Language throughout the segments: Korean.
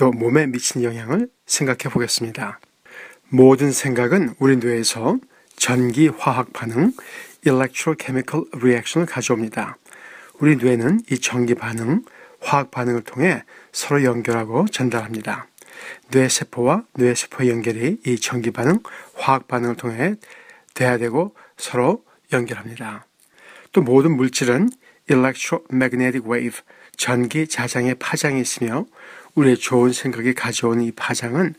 또 몸에 미치는 영향을 생각해 보겠습니다. 모든 생각은 우리 뇌에서 전기 화학 반응 electrochemical reaction을 가져옵니다. 우리 뇌는 이 전기 반응, 화학 반응을 통해 서로 연결하고 전달합니다. 뇌세포와 뇌세포 연결이 이 전기 반응, 화학 반응을 통해 대화되고 서로 연결합니다. 또 모든 물질은 electromagnetic wave, 전기 자장의 파장이 있으며 우리의 좋은 생각이 가져온 이 파장은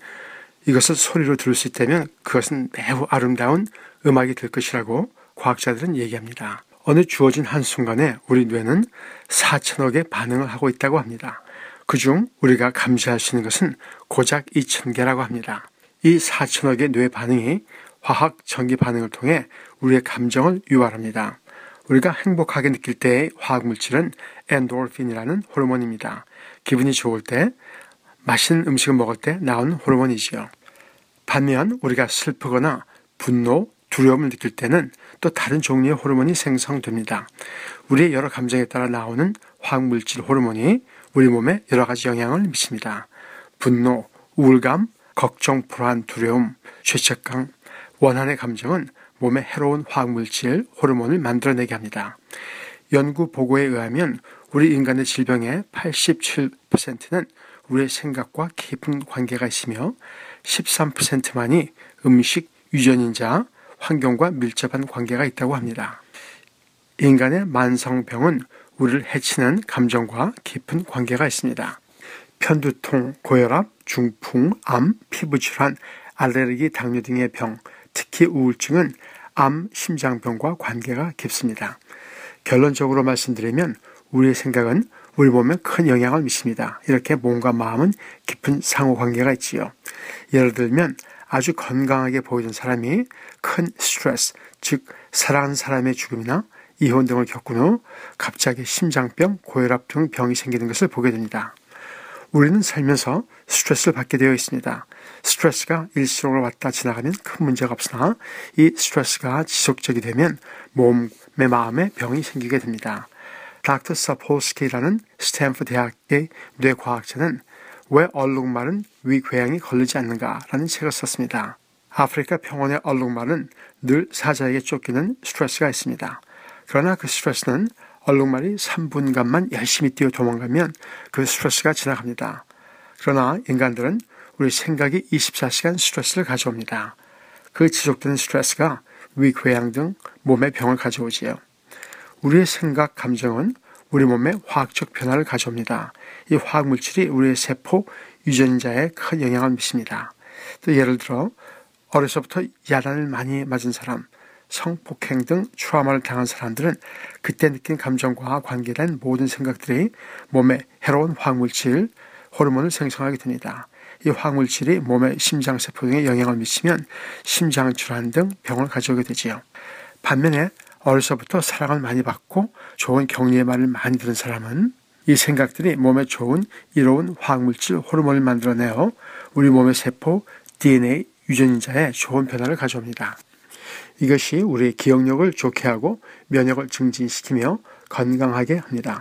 이것을 소리로 들을 수 있다면 그것은 매우 아름다운 음악이 될 것이라고 과학자들은 얘기합니다. 어느 주어진 한순간에 우리 뇌는 4천억의 반응을 하고 있다고 합니다. 그중 우리가 감지할 수 있는 것은 고작 2천개라고 합니다. 이 4천억의 뇌 반응이 화학 전기 반응을 통해 우리의 감정을 유발합니다. 우리가 행복하게 느낄 때의 화학 물질은 엔도르핀이라는 호르몬입니다. 기분이 좋을 때, 맛있는 음식을 먹을 때 나오는 호르몬이지요. 반면 우리가 슬프거나 분노, 두려움을 느낄 때는 또 다른 종류의 호르몬이 생성됩니다. 우리의 여러 감정에 따라 나오는 화학물질 호르몬이 우리 몸에 여러 가지 영향을 미칩니다. 분노, 우울감, 걱정, 불안, 두려움, 죄책감, 원한의 감정은 몸에 해로운 화학물질, 호르몬을 만들어내게 합니다. 연구 보고에 의하면 우리 인간의 질병의 87%는 우리의 생각과 깊은 관계가 있으며 13%만이 음식, 유전인자, 환경과 밀접한 관계가 있다고 합니다. 인간의 만성병은 우리를 해치는 감정과 깊은 관계가 있습니다. 편두통, 고혈압, 중풍, 암, 피부질환, 알레르기, 당뇨 등의 병, 특히 우울증은 암, 심장병과 관계가 깊습니다. 결론적으로 말씀드리면 우리의 생각은 몸에 큰 영향을 미칩니다. 이렇게 몸과 마음은 깊은 상호관계가 있지요. 예를 들면 아주 건강하게 보이던 사람이 큰 스트레스, 즉 사랑하는 사람의 죽음이나 이혼 등을 겪은 후 갑자기 심장병, 고혈압 등 병이 생기는 것을 보게 됩니다. 우리는 살면서 스트레스를 받게 되어 있습니다. 스트레스가 일시적으로 왔다 지나가면 큰 문제가 없으나 이 스트레스가 지속적이 되면 몸과 마음에 병이 생기게 됩니다. 닥터 사폴스키라는 스탠포드 대학의 뇌과학자는 왜 얼룩말은 위궤양이 걸리지 않는가라는 책을 썼습니다. 아프리카 평원의 얼룩말은 늘 사자에게 쫓기는 스트레스가 있습니다. 그러나 그 스트레스는 얼룩말이 3분간만 열심히 뛰어 도망가면 그 스트레스가 지나갑니다. 그러나 인간들은 우리 생각이 24시간 스트레스를 가져옵니다. 그 지속되는 스트레스가 위궤양 등 몸의 병을 가져오지요. 우리의 생각, 감정은 우리 몸에 화학적 변화를 가져옵니다. 이 화학 물질이 우리의 세포, 유전자에 큰 영향을 미칩니다. 또 예를 들어 어려서부터 야단을 많이 맞은 사람, 성폭행 등 트라우마를 당한 사람들은 그때 느낀 감정과 관계된 모든 생각들이 몸에 해로운 화학물질, 호르몬을 생성하게 됩니다. 이 화학물질이 몸의 심장세포 등에 영향을 미치면 심장질환 등 병을 가져오게 되지요. 반면에 어려서부터 사랑을 많이 받고 좋은 격려의 말을 많이 들은 사람은 이 생각들이 몸에 좋은 이로운 화학물질 호르몬을 만들어내어 우리 몸의 세포, DNA, 유전자에 좋은 변화를 가져옵니다. 이것이 우리의 기억력을 좋게 하고 면역을 증진시키며 건강하게 합니다.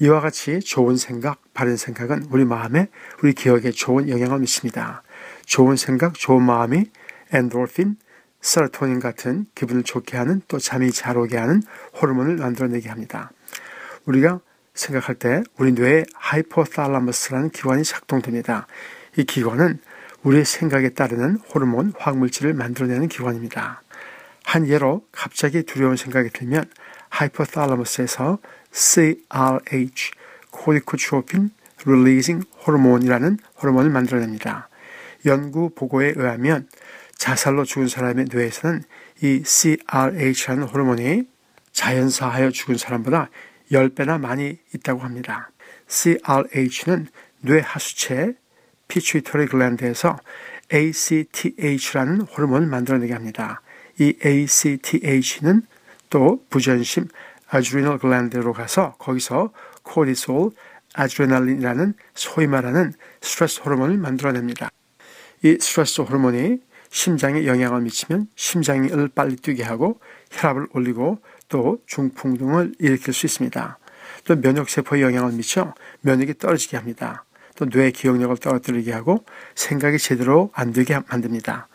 이와 같이 좋은 생각, 바른 생각은 우리 마음에, 우리 기억에 좋은 영향을 미칩니다. 좋은 생각, 좋은 마음이 엔도르핀, 세로토닌 같은 기분을 좋게 하는 또 잠이 잘 오게 하는 호르몬을 만들어내게 합니다. 우리가 생각할 때 우리 뇌에 hypothalamus라는 기관이 작동됩니다. 이 기관은 우리의 생각에 따르는 호르몬, 화학물질을 만들어내는 기관입니다. 한 예로 갑자기 두려운 생각이 들면 hypothalamus에서 CRH, corticotropin releasing hormone이라는 호르몬을 만들어냅니다. 연구 보고에 의하면 자살로 죽은 사람의 뇌에서는 이 CRH라는 호르몬이 자연사하여 죽은 사람보다 10배나 많이 있다고 합니다. CRH는 뇌 하수체 피추이터리 글랜드에서 ACTH라는 호르몬을 만들어내게 합니다. 이 ACTH는 또 부전심 아드리널 글랜드로 가서 거기서 코르티솔, 아드레날린이라는 소위 말하는 스트레스 호르몬을 만들어냅니다. 이 스트레스 호르몬이 심장에 영향을 미치면 심장을 빨리 뛰게 하고 혈압을 올리고 또 중풍 등을 일으킬 수 있습니다. 또 면역세포에 영향을 미쳐 면역이 떨어지게 합니다. 또뇌 기억력을 떨어뜨리게 하고 생각이 제대로 안 되게 만듭니다.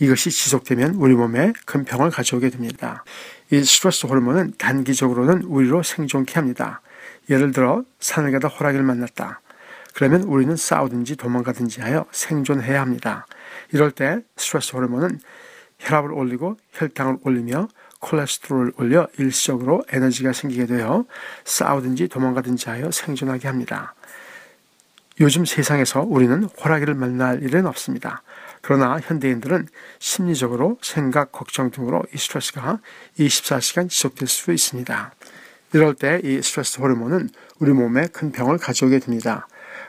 이것이 지속되면 우리 몸에 큰 병을 가져오게 됩니다. 이 스트레스 호르몬은 단기적으로는 우리로 생존케 합니다. 예를 들어 산을 가다 호랑이를 만났다. 그러면 우리는 싸우든지 도망가든지 하여 생존해야 합니다. 이럴 때 스트레스 호르몬은 혈압을 올리고 혈당을 올리며 콜레스테롤을 올려 일시적으로 에너지가 생기게 되어 싸우든지 도망가든지 하여 생존하게 합니다. 요즘 세상에서 우리는 호랑이를 만날 일은 없습니다. 그러나 현대인들은 심리적으로 생각, 걱정 등으로 이 스트레스가 24시간 지속될 수 있습니다. 이럴 때 이 스트레스 호르몬은 우리 몸에 큰 병을 가져오게 됩니다.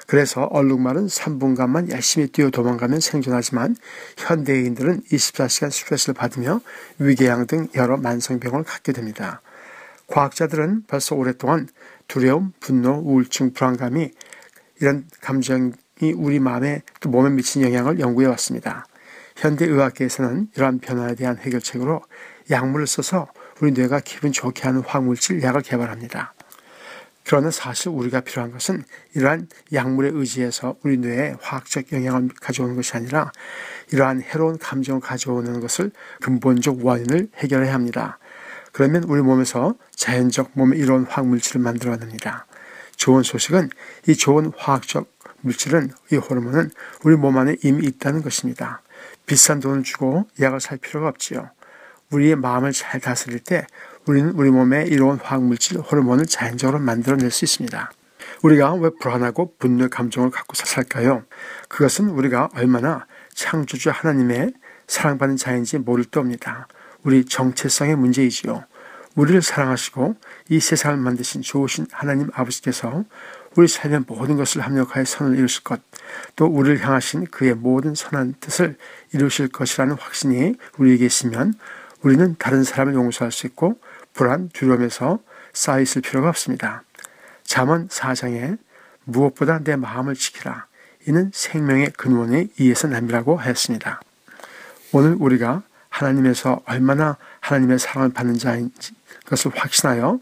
그래서 얼룩말은 3분간만 열심히 뛰어 도망가면 생존하지만 현대인들은 24시간 스트레스를 받으며 위궤양 등 여러 만성병을 갖게 됩니다. 과학자들은 벌써 오랫동안 두려움, 분노, 우울증, 불안감이 이런 감정이 우리 마음에 또 몸에 미친 영향을 연구해 왔습니다. 현대 의학계에서는 이러한 변화에 대한 해결책으로 약물을 써서 우리 뇌가 기분 좋게 하는 화물질 약을 개발합니다. 그러나 사실 우리가 필요한 것은 이러한 약물에 의지해서 우리 뇌에 화학적 영향을 가져오는 것이 아니라 이러한 해로운 감정을 가져오는 것을 근본적 원인을 해결해야 합니다. 그러면 우리 몸에서 자연적 몸에 이로운 화학물질을 만들어냅니다. 좋은 소식은 이 좋은 화학적 물질은 이 호르몬은 우리 몸 안에 이미 있다는 것입니다. 비싼 돈을 주고 약을 살 필요가 없지요. 우리의 마음을 잘 다스릴 때 우리는 우리 몸에 이로운 화학물질, 호르몬을 자연적으로 만들어낼 수 있습니다. 우리가 왜 불안하고 분노의 감정을 갖고 살까요? 그것은 우리가 얼마나 창조주 하나님의 사랑받는 자인지 모를 때입니다. 우리 정체성의 문제이지요. 우리를 사랑하시고 이 세상을 만드신 좋으신 하나님 아버지께서 우리 삶의 모든 것을 합력하여 선을 이루실 것, 또 우리를 향하신 그의 모든 선한 뜻을 이루실 것이라는 확신이 우리에게 있으면 우리는 다른 사람을 용서할 수 있고 불안, 두려움에서 쌓여 있을 필요가 없습니다. 잠언 4장에 무엇보다 내 마음을 지키라. 이는 생명의 근원의 이에서 남이라고 하였습니다. 오늘 우리가 하나님에서 얼마나 하나님의 사랑을 받는 자인지 그것을 확신하여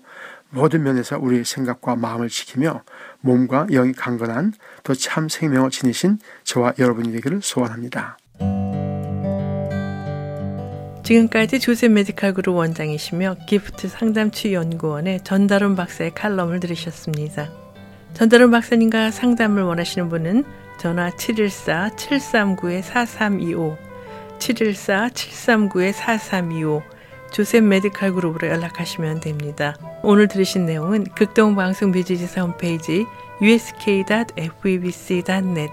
모든 면에서 우리의 생각과 마음을 지키며 몸과 영이 강건한 또 참 생명을 지니신 저와 여러분이 되기를 소원합니다. 지금까지 조셉 메디칼 그룹 원장이시며 기프트 상담치 연구원의 전다론 박사의 칼럼을 들으셨습니다. 전다론 박사님과 상담을 원하시는 분은 전화 714-739-4325 714-739-4325 조셉 메디칼 그룹으로 연락하시면 됩니다. 오늘 들으신 내용은 극동방송 뮤지지사 홈페이지 usk.febc.net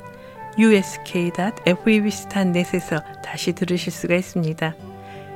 usk.febc.net에서 다시 들으실 수가 있습니다.